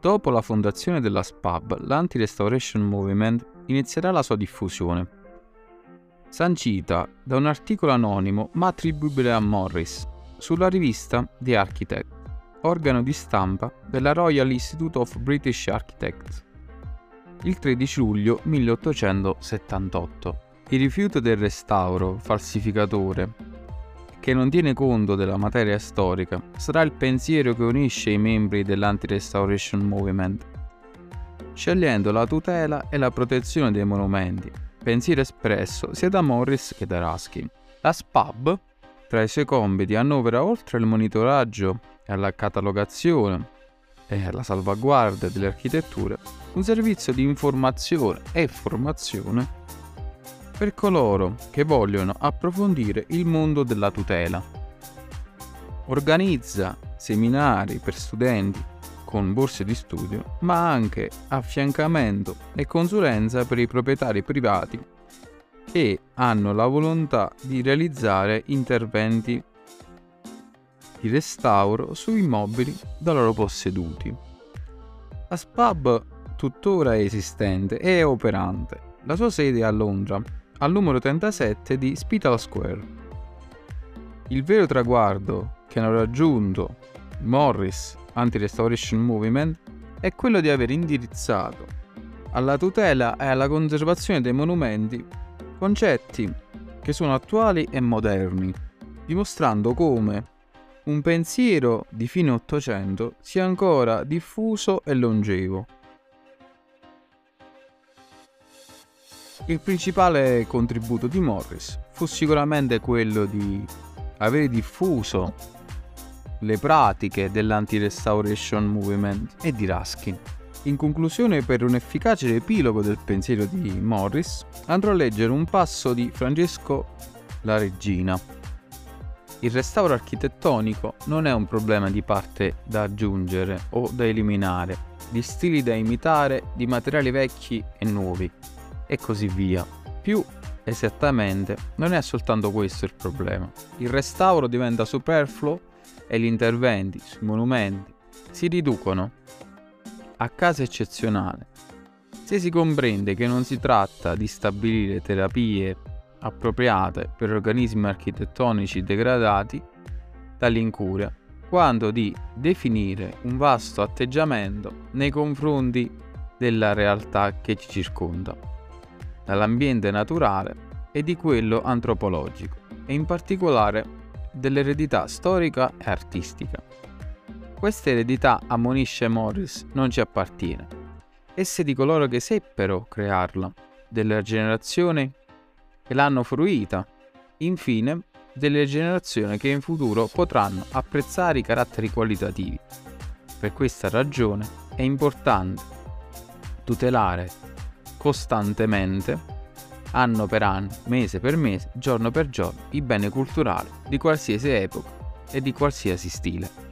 Dopo la fondazione della SPAB, l'Anti-Restoration Movement inizierà la sua diffusione, sancita da un articolo anonimo ma attribuibile a Morris sulla rivista The Architect, organo di stampa della Royal Institute of British Architects, il 13 luglio 1878. Il rifiuto del restauro falsificatore che non tiene conto della materia storica, sarà il pensiero che unisce i membri dell'Anti-Restoration Movement, scegliendo la tutela e la protezione dei monumenti, pensiero espresso sia da Morris che da Ruskin. La SPAB, tra i suoi compiti, annovera oltre al monitoraggio e alla catalogazione e alla salvaguardia delle architetture, un servizio di informazione e formazione per coloro che vogliono approfondire il mondo della tutela. Organizza seminari per studenti con borse di studio, ma anche affiancamento e consulenza per i proprietari privati che hanno la volontà di realizzare interventi di restauro su immobili da loro posseduti. La SPAB tuttora esistente e operante. La sua sede è a Londra al numero 37 di Spital Square. Il vero traguardo che hanno raggiunto Morris Anti-Restoration Movement è quello di aver indirizzato alla tutela e alla conservazione dei monumenti concetti che sono attuali e moderni, dimostrando come un pensiero di fine Ottocento sia ancora diffuso e longevo. Il principale contributo di Morris fu sicuramente quello di aver diffuso le pratiche dell'anti-restoration movement e di Ruskin. In conclusione, per un efficace epilogo del pensiero di Morris, andrò a leggere un passo di Francesco La Regina. Il restauro architettonico non è un problema di parte da aggiungere o da eliminare, di stili da imitare, di materiali vecchi e nuovi e così via. Più esattamente, non è soltanto questo il problema. Il restauro diventa superfluo e gli interventi sui monumenti si riducono a caso eccezionale. Se si comprende che non si tratta di stabilire terapie appropriate per organismi architettonici degradati dall'incuria, quanto di definire un vasto atteggiamento nei confronti della realtà che ci circonda dall'ambiente naturale e di quello antropologico, e in particolare dell'eredità storica e artistica. Questa eredità, ammonisce Morris, non ci appartiene. Esse di coloro che seppero crearla, delle generazioni che l'hanno fruita, infine delle generazioni che in futuro potranno apprezzare i caratteri qualitativi. Per questa ragione è importante tutelare costantemente, anno per anno, mese per mese, giorno per giorno, i beni culturali di qualsiasi epoca e di qualsiasi stile.